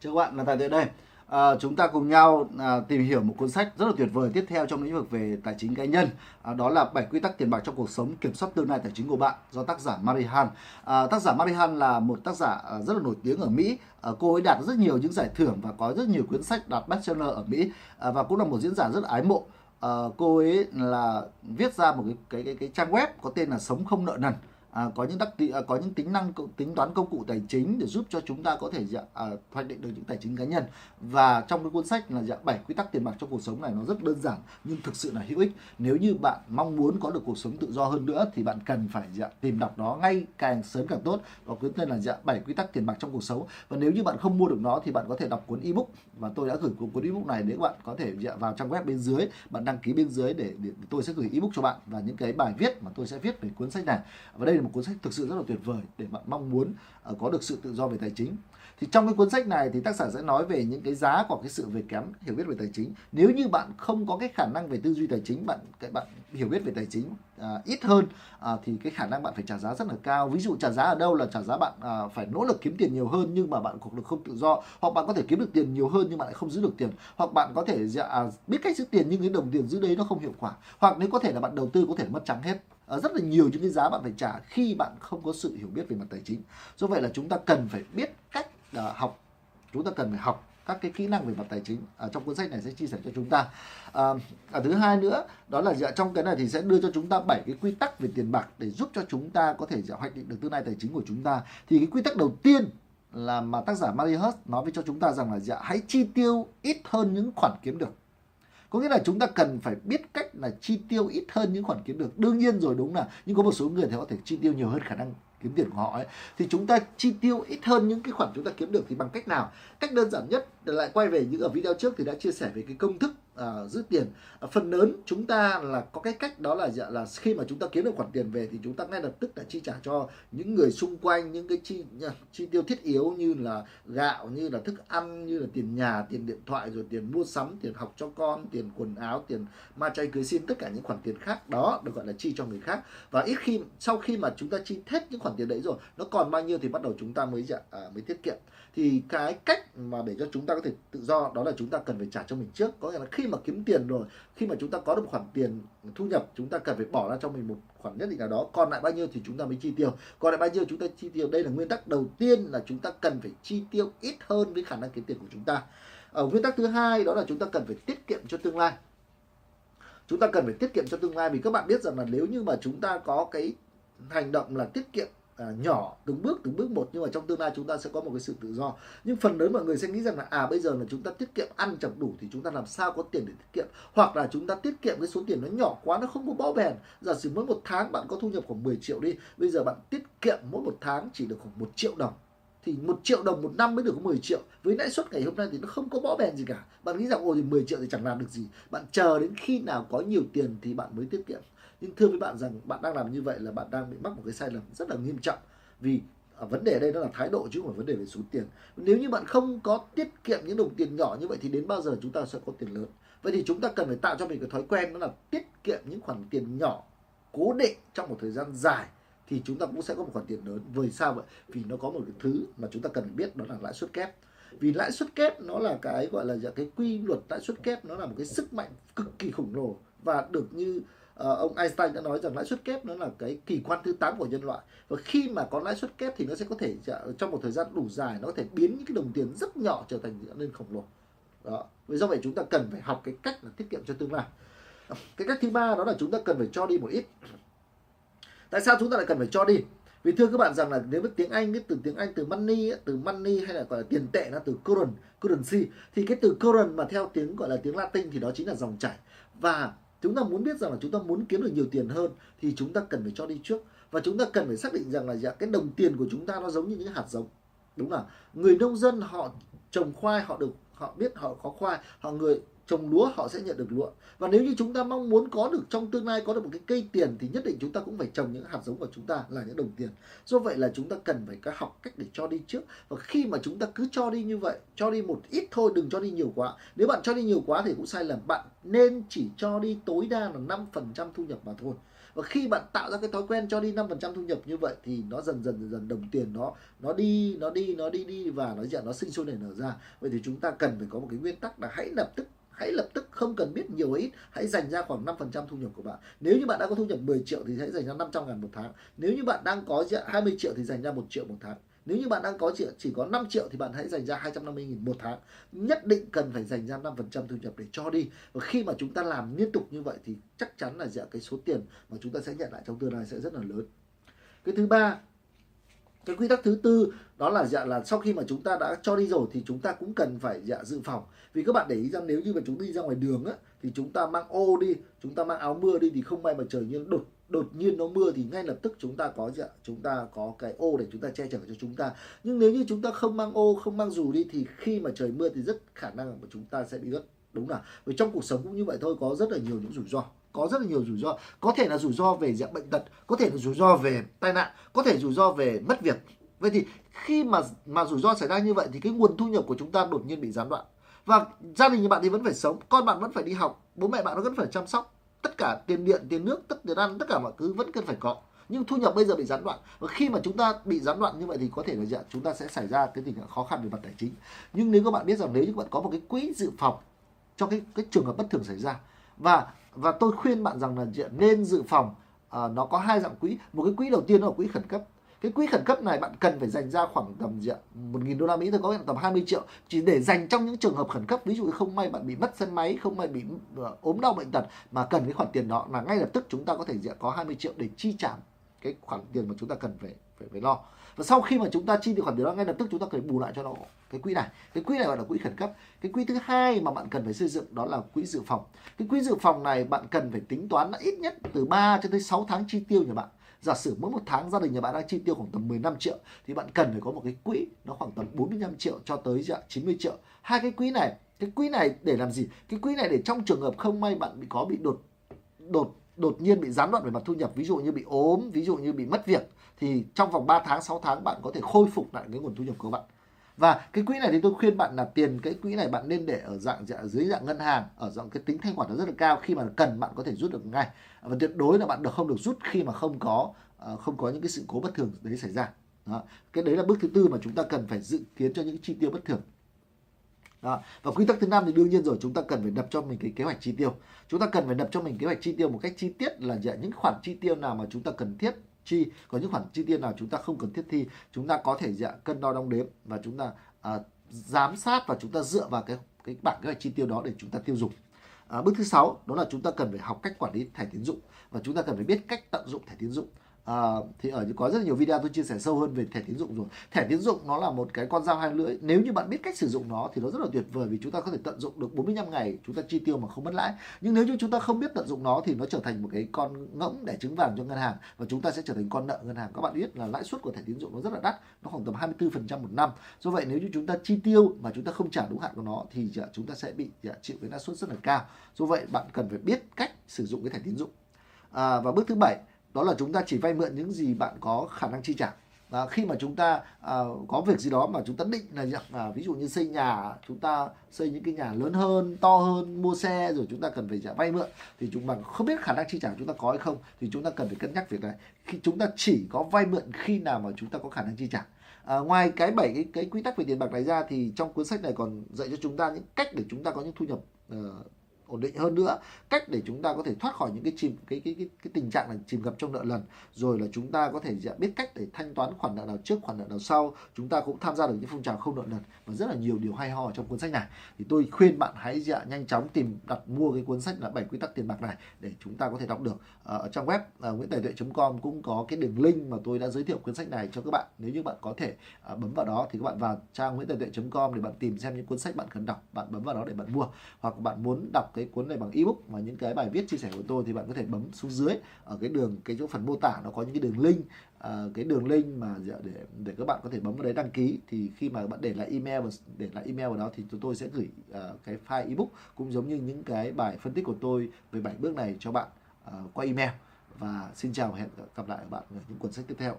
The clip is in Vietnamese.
Chào các bạn là Tài Tuệ đây. À, chúng ta cùng nhau à, tìm hiểu một cuốn sách rất là tuyệt vời tiếp theo trong lĩnh vực về tài chính cá nhân. À, đó là 7 quy tắc tiền bạc trong cuộc sống kiểm soát tương lai tài chính của bạn do tác giả Marihan. À, tác giả Marihan là một tác giả à, rất là nổi tiếng ở Mỹ. À, cô ấy đạt rất nhiều những giải thưởng và có rất nhiều cuốn sách đạt bestseller ở Mỹ à, và cũng là một diễn giả rất là ái mộ. À, cô ấy là viết ra một cái cái cái, cái trang web có tên là sống không nợ nần à, có những đặc à, có những tính năng tính toán công cụ tài chính để giúp cho chúng ta có thể dạ, à, hoạch định được những tài chính cá nhân. Và trong cái cuốn sách là dạ, bảy quy tắc tiền bạc trong cuộc sống này nó rất đơn giản nhưng thực sự là hữu ích. Nếu như bạn mong muốn có được cuộc sống tự do hơn nữa thì bạn cần phải dạ, tìm đọc nó ngay càng sớm càng tốt. Và cuốn tên là dạ, bảy quy tắc tiền bạc trong cuộc sống. Và nếu như bạn không mua được nó thì bạn có thể đọc cuốn ebook. Và tôi đã gửi cuốn ebook này nếu bạn có thể dạ, vào trang web bên dưới. Bạn đăng ký bên dưới để, để tôi sẽ gửi ebook cho bạn và những cái bài viết mà tôi sẽ viết về cuốn sách này. Và đây là một cuốn sách thực sự rất là tuyệt vời để bạn mong muốn uh, có được sự tự do về tài chính. Thì trong cái cuốn sách này thì tác giả sẽ nói về những cái giá của cái sự về kém hiểu biết về tài chính. Nếu như bạn không có cái khả năng về tư duy tài chính bạn cái bạn hiểu biết về tài chính à, ít hơn à, thì cái khả năng bạn phải trả giá rất là cao. Ví dụ trả giá ở đâu là trả giá bạn à, phải nỗ lực kiếm tiền nhiều hơn nhưng mà bạn cuộc được không tự do. Hoặc bạn có thể kiếm được tiền nhiều hơn nhưng bạn lại không giữ được tiền. Hoặc bạn có thể dạ, à, biết cách giữ tiền nhưng cái đồng tiền giữ đấy nó không hiệu quả. Hoặc nếu có thể là bạn đầu tư có thể mất trắng hết. Ờ, rất là nhiều những cái giá bạn phải trả khi bạn không có sự hiểu biết về mặt tài chính. Do vậy là chúng ta cần phải biết cách ờ, học. Chúng ta cần phải học các cái kỹ năng về mặt tài chính. Ở trong cuốn sách này sẽ chia sẻ cho chúng ta. À, à, thứ hai nữa đó là trong cái này thì sẽ đưa cho chúng ta bảy cái quy tắc về tiền bạc để giúp cho chúng ta có thể hoạch định được tương lai tài chính của chúng ta. Thì cái quy tắc đầu tiên là mà tác giả Mary Hurst nói với cho chúng ta rằng là dạ, hãy chi tiêu ít hơn những khoản kiếm được có nghĩa là chúng ta cần phải biết cách là chi tiêu ít hơn những khoản kiếm được. Đương nhiên rồi, đúng là nhưng có một số người thì có thể chi tiêu nhiều hơn khả năng kiếm tiền của họ ấy. Thì chúng ta chi tiêu ít hơn những cái khoản chúng ta kiếm được thì bằng cách nào? Cách đơn giản nhất lại quay về những ở video trước thì đã chia sẻ về cái công thức uh, giữ tiền. Uh, phần lớn chúng ta là có cái cách đó là là khi mà chúng ta kiếm được khoản tiền về thì chúng ta ngay lập tức là chi trả cho những người xung quanh những cái chi à, chi tiêu thiết yếu như là gạo như là thức ăn như là tiền nhà tiền điện thoại rồi tiền mua sắm tiền học cho con tiền quần áo tiền ma chay cưới xin tất cả những khoản tiền khác đó được gọi là chi cho người khác. Và ít khi sau khi mà chúng ta chi hết những khoản tiền đấy rồi nó còn bao nhiêu thì bắt đầu chúng ta mới dạ, à, mới tiết kiệm. Thì cái cách mà để cho chúng ta có thể tự do đó là chúng ta cần phải trả cho mình trước. Có nghĩa là khi mà kiếm tiền rồi, khi mà chúng ta có được khoản tiền thu nhập, chúng ta cần phải bỏ ra cho mình một khoản nhất định nào đó. Còn lại bao nhiêu thì chúng ta mới chi tiêu. Còn lại bao nhiêu chúng ta chi tiêu. Đây là nguyên tắc đầu tiên là chúng ta cần phải chi tiêu ít hơn với khả năng kiếm tiền của chúng ta. Ở nguyên tắc thứ hai đó là chúng ta cần phải tiết kiệm cho tương lai. Chúng ta cần phải tiết kiệm cho tương lai vì các bạn biết rằng là nếu như mà chúng ta có cái hành động là tiết kiệm à, nhỏ từng bước từng bước một nhưng mà trong tương lai chúng ta sẽ có một cái sự tự do. Nhưng phần lớn mọi người sẽ nghĩ rằng là à bây giờ là chúng ta tiết kiệm ăn chẳng đủ thì chúng ta làm sao có tiền để tiết kiệm? Hoặc là chúng ta tiết kiệm cái số tiền nó nhỏ quá nó không có bó bèn giả sử mỗi một tháng bạn có thu nhập khoảng 10 triệu đi bây giờ bạn tiết kiệm mỗi một tháng chỉ được khoảng một triệu đồng. Thì một triệu đồng một năm mới được có 10 triệu. Với lãi suất ngày hôm nay thì nó không có bó bèn gì cả. Bạn nghĩ rằng ôi thì 10 triệu thì chẳng làm được gì. Bạn chờ đến khi nào có nhiều tiền thì bạn mới tiết kiệm nhưng thưa với bạn rằng bạn đang làm như vậy là bạn đang bị mắc một cái sai lầm rất là nghiêm trọng. Vì ở vấn đề ở đây nó là thái độ chứ không phải vấn đề về số tiền. Nếu như bạn không có tiết kiệm những đồng tiền nhỏ như vậy thì đến bao giờ chúng ta sẽ có tiền lớn? Vậy thì chúng ta cần phải tạo cho mình cái thói quen đó là tiết kiệm những khoản tiền nhỏ cố định trong một thời gian dài thì chúng ta cũng sẽ có một khoản tiền lớn. Vì sao vậy? Vì nó có một cái thứ mà chúng ta cần phải biết đó là lãi suất kép. Vì lãi suất kép nó là cái, gọi là dạ, cái quy luật lãi suất kép nó là một cái sức mạnh cực kỳ khổng lồ và được như Ờ, ông Einstein đã nói rằng lãi suất kép nó là cái kỳ quan thứ 8 của nhân loại. Và khi mà có lãi suất kép thì nó sẽ có thể dạ, trong một thời gian đủ dài nó có thể biến những cái đồng tiền rất nhỏ trở thành nên khổng lồ. Đó. Vì do vậy chúng ta cần phải học cái cách là tiết kiệm cho tương lai. Cái cách thứ ba đó là chúng ta cần phải cho đi một ít. Tại sao chúng ta lại cần phải cho đi? Vì thưa các bạn rằng là nếu với tiếng Anh, cái từ tiếng Anh, từ money từ money hay là gọi là tiền tệ là từ current, currency, thì cái từ current mà theo tiếng gọi là tiếng Latin thì đó chính là dòng chảy. Và chúng ta muốn biết rằng là chúng ta muốn kiếm được nhiều tiền hơn thì chúng ta cần phải cho đi trước. Và chúng ta cần phải xác định rằng là dạ, cái đồng tiền của chúng ta nó giống như những hạt giống. Đúng là người nông dân họ trồng khoai họ được họ biết họ có khoai họ người trồng lúa họ sẽ nhận được lúa. Và nếu như chúng ta mong muốn có được trong tương lai có được một cái cây tiền thì nhất định chúng ta cũng phải trồng những hạt giống của chúng ta là những đồng tiền. Do vậy là chúng ta cần phải có học cách để cho đi trước. Và khi mà chúng ta cứ cho đi như vậy cho đi một ít thôi đừng cho đi nhiều quá. Nếu bạn cho đi nhiều quá thì cũng sai lầm. Bạn nên chỉ cho đi tối đa là 5% thu nhập mà thôi. Và khi bạn tạo ra cái thói quen cho đi 5% thu nhập như vậy thì nó dần dần dần, dần đồng tiền nó nó đi nó đi nó đi đi và nó dần nó sinh sôi nảy nở ra. Vậy thì chúng ta cần phải có một cái nguyên tắc là hãy lập tức hãy lập tức không cần biết nhiều ít hãy dành ra khoảng 5% thu nhập của bạn. Nếu như bạn đã có thu nhập 10 triệu thì hãy dành ra 500 ngàn một tháng. Nếu như bạn đang có 20 triệu thì dành ra 1 triệu một tháng. Nếu như bạn đang có chỉ, chỉ có 5 triệu thì bạn hãy dành ra 250 nghìn một tháng. Nhất định cần phải dành ra 5% thu nhập để cho đi. Và khi mà chúng ta làm liên tục như vậy thì chắc chắn là dạ cái số tiền mà chúng ta sẽ nhận lại trong tương lai sẽ rất là lớn. Cái thứ ba cái quy tắc thứ tư đó là dạ là sau khi mà chúng ta đã cho đi rồi thì chúng ta cũng cần phải dạ dự phòng vì các bạn để ý rằng nếu như mà chúng đi ra ngoài đường á thì chúng ta mang ô đi chúng ta mang áo mưa đi thì không may mà trời nhiên đột đột nhiên nó mưa thì ngay lập tức chúng ta có dạ, chúng ta có cái ô để chúng ta che chở cho chúng ta nhưng nếu như chúng ta không mang ô không mang dù đi thì khi mà trời mưa thì rất khả năng mà chúng ta sẽ bị ướt đúng là vì trong cuộc sống cũng như vậy thôi có rất là nhiều những rủi ro có rất là nhiều rủi ro. Có thể là rủi ro về dạng bệnh tật, có thể là rủi ro về tai nạn, có thể rủi ro về mất việc. Vậy thì khi mà mà rủi ro xảy ra như vậy thì cái nguồn thu nhập của chúng ta đột nhiên bị gián đoạn. Và gia đình như bạn thì vẫn phải sống, con bạn vẫn phải đi học, bố mẹ bạn nó vẫn phải chăm sóc. Tất cả tiền điện, tiền nước, tất, tiền ăn, tất cả mọi thứ vẫn cần phải có. Nhưng thu nhập bây giờ bị gián đoạn. Và khi mà chúng ta bị gián đoạn như vậy thì có thể là dạ, chúng ta sẽ xảy ra cái tình trạng khó khăn về mặt tài chính. Nhưng nếu các bạn biết rằng nếu như các bạn có một cái quỹ dự phòng cho cái cái trường hợp bất thường xảy ra và và tôi khuyên bạn rằng là nên dự phòng à, nó có hai dạng quỹ. Một cái quỹ đầu tiên là quỹ khẩn cấp. Cái quỹ khẩn cấp này bạn cần phải dành ra khoảng tầm gì ạ một nghìn đô la mỹ thôi có tầm 20 triệu. Chỉ để dành trong những trường hợp khẩn cấp ví dụ không may bạn bị mất xe máy không may bị ờ, ốm đau bệnh tật mà cần cái khoản tiền đó là ngay lập tức chúng ta có thể có 20 triệu để chi trả cái khoản tiền mà chúng ta cần phải phải, phải lo. Và sau khi mà chúng ta chi được khoản tiền đó ngay lập tức chúng ta phải bù lại cho nó. Cái quỹ này cái quỹ này gọi là quỹ khẩn cấp. Cái quỹ thứ hai mà bạn cần phải xây dựng đó là quỹ dự phòng. Cái quỹ dự phòng này bạn cần phải tính toán là ít nhất từ 3 cho tới 6 tháng chi tiêu nhà bạn. Giả sử mỗi một tháng gia đình nhà bạn đang chi tiêu khoảng tầm 15 triệu thì bạn cần phải có một cái quỹ nó khoảng tầm 45 triệu cho tới 90 triệu. Hai cái quỹ này cái quỹ này để làm gì? Cái quỹ này để trong trường hợp không may bạn bị có bị đột đột đột nhiên bị gián đoạn về mặt thu nhập ví dụ như bị ốm ví dụ như bị mất việc thì trong vòng 3 tháng 6 tháng bạn có thể khôi phục lại cái nguồn thu nhập của bạn và cái quỹ này thì tôi khuyên bạn là tiền cái quỹ này bạn nên để ở dạng, dạng dưới dạng ngân hàng ở dạng cái tính thanh khoản nó rất là cao khi mà cần bạn có thể rút được ngay và tuyệt đối là bạn được không được rút khi mà không có ờ, không có những cái sự cố bất thường đấy xảy ra đó. cái đấy là bước thứ tư mà chúng ta cần phải dự kiến cho những chi tiêu bất thường đó. Và quy tắc thứ năm thì đương nhiên rồi chúng ta cần phải đập cho mình cái kế hoạch chi tiêu. Chúng ta cần phải đập cho mình kế hoạch chi tiêu một cách chi tiết là dạ, những khoản chi tiêu nào mà chúng ta cần thiết chi có những khoản chi tiêu nào chúng ta không cần thiết thi chúng ta có thể dạ, cân đo đong đếm và chúng ta à, giám sát và chúng ta dựa vào cái cái bảng kế hoạch chi tiêu đó để chúng ta tiêu dùng. À, bước thứ sáu đó là chúng ta cần phải học cách quản lý thẻ tín dụng và chúng ta cần phải biết cách tận dụng thẻ tín dụng. À, thì ở có rất nhiều video tôi chia sẻ sâu hơn về thẻ tín dụng rồi. Thẻ tín dụng nó là một cái con dao hai lưỡi. Nếu như bạn biết cách sử dụng nó thì nó rất là tuyệt vời vì chúng ta có thể tận dụng được 45 ngày chúng ta chi tiêu mà không mất lãi. Nhưng nếu như chúng ta không biết tận dụng nó thì nó trở thành một cái con ngỗng để trứng vàng cho ngân hàng và chúng ta sẽ trở thành con nợ ngân hàng. Các bạn biết là lãi suất của thẻ tín dụng nó rất là đắt nó khoảng tầm 24% một năm. Do vậy nếu như chúng ta chi tiêu mà chúng ta không trả đúng hạn của nó thì dạ, chúng ta sẽ bị dạ, chịu cái lãi suất rất là cao. Do vậy bạn cần phải biết cách sử dụng cái thẻ tín dụng. À, và bước thứ bảy đó là chúng ta chỉ vay mượn những gì bạn có khả năng chi trả và khi mà chúng ta à, có việc gì đó mà chúng ta định là à, ví dụ như xây nhà chúng ta xây những cái nhà lớn hơn to hơn mua xe rồi chúng ta cần phải trả vay mượn thì chúng bạn không biết khả năng chi trả chúng ta có hay không thì chúng ta cần phải cân nhắc việc này khi chúng ta chỉ có vay mượn khi nào mà chúng ta có khả năng chi trả À, ngoài cái bảy cái, cái quy tắc về tiền bạc này ra thì trong cuốn sách này còn dạy cho chúng ta những cách để chúng ta có những thu nhập uh, ổn định hơn nữa. Cách để chúng ta có thể thoát khỏi những cái chìm cái cái cái, cái tình trạng là chìm ngập trong nợ lần rồi là chúng ta có thể dạ, biết cách để thanh toán khoản nợ nào trước khoản nợ nào sau. Chúng ta cũng tham gia được những phong trào không nợ lần và rất là nhiều điều hay ho trong cuốn sách này. Thì tôi khuyên bạn hãy dạ, nhanh chóng tìm đặt mua cái cuốn sách là bảy quy tắc tiền bạc này để chúng ta có thể đọc được. Ờ, ở trang web ờ, nguyễn tài tuệ.com cũng có cái đường link mà tôi đã giới thiệu cuốn sách này cho các bạn. Nếu như bạn có thể ờ, bấm vào đó thì các bạn vào trang nguyễn tài tuệ.com để bạn tìm xem những cuốn sách bạn cần đọc bạn bấm vào đó để bạn mua. Hoặc bạn muốn đọc cái cuốn này bằng ebook và những cái bài viết chia sẻ của tôi thì bạn có thể bấm xuống dưới ở cái đường cái chỗ phần mô tả nó có những cái đường link uh, cái đường link mà dạ, để để các bạn có thể bấm vào đấy đăng ký. Thì khi mà bạn để lại email để lại email vào đó thì chúng tôi sẽ gửi uh, cái file ebook cũng giống như những cái bài phân tích của tôi về bảy bước này cho bạn uh, qua email. Và xin chào và hẹn gặp lại các bạn ở những cuốn sách tiếp theo.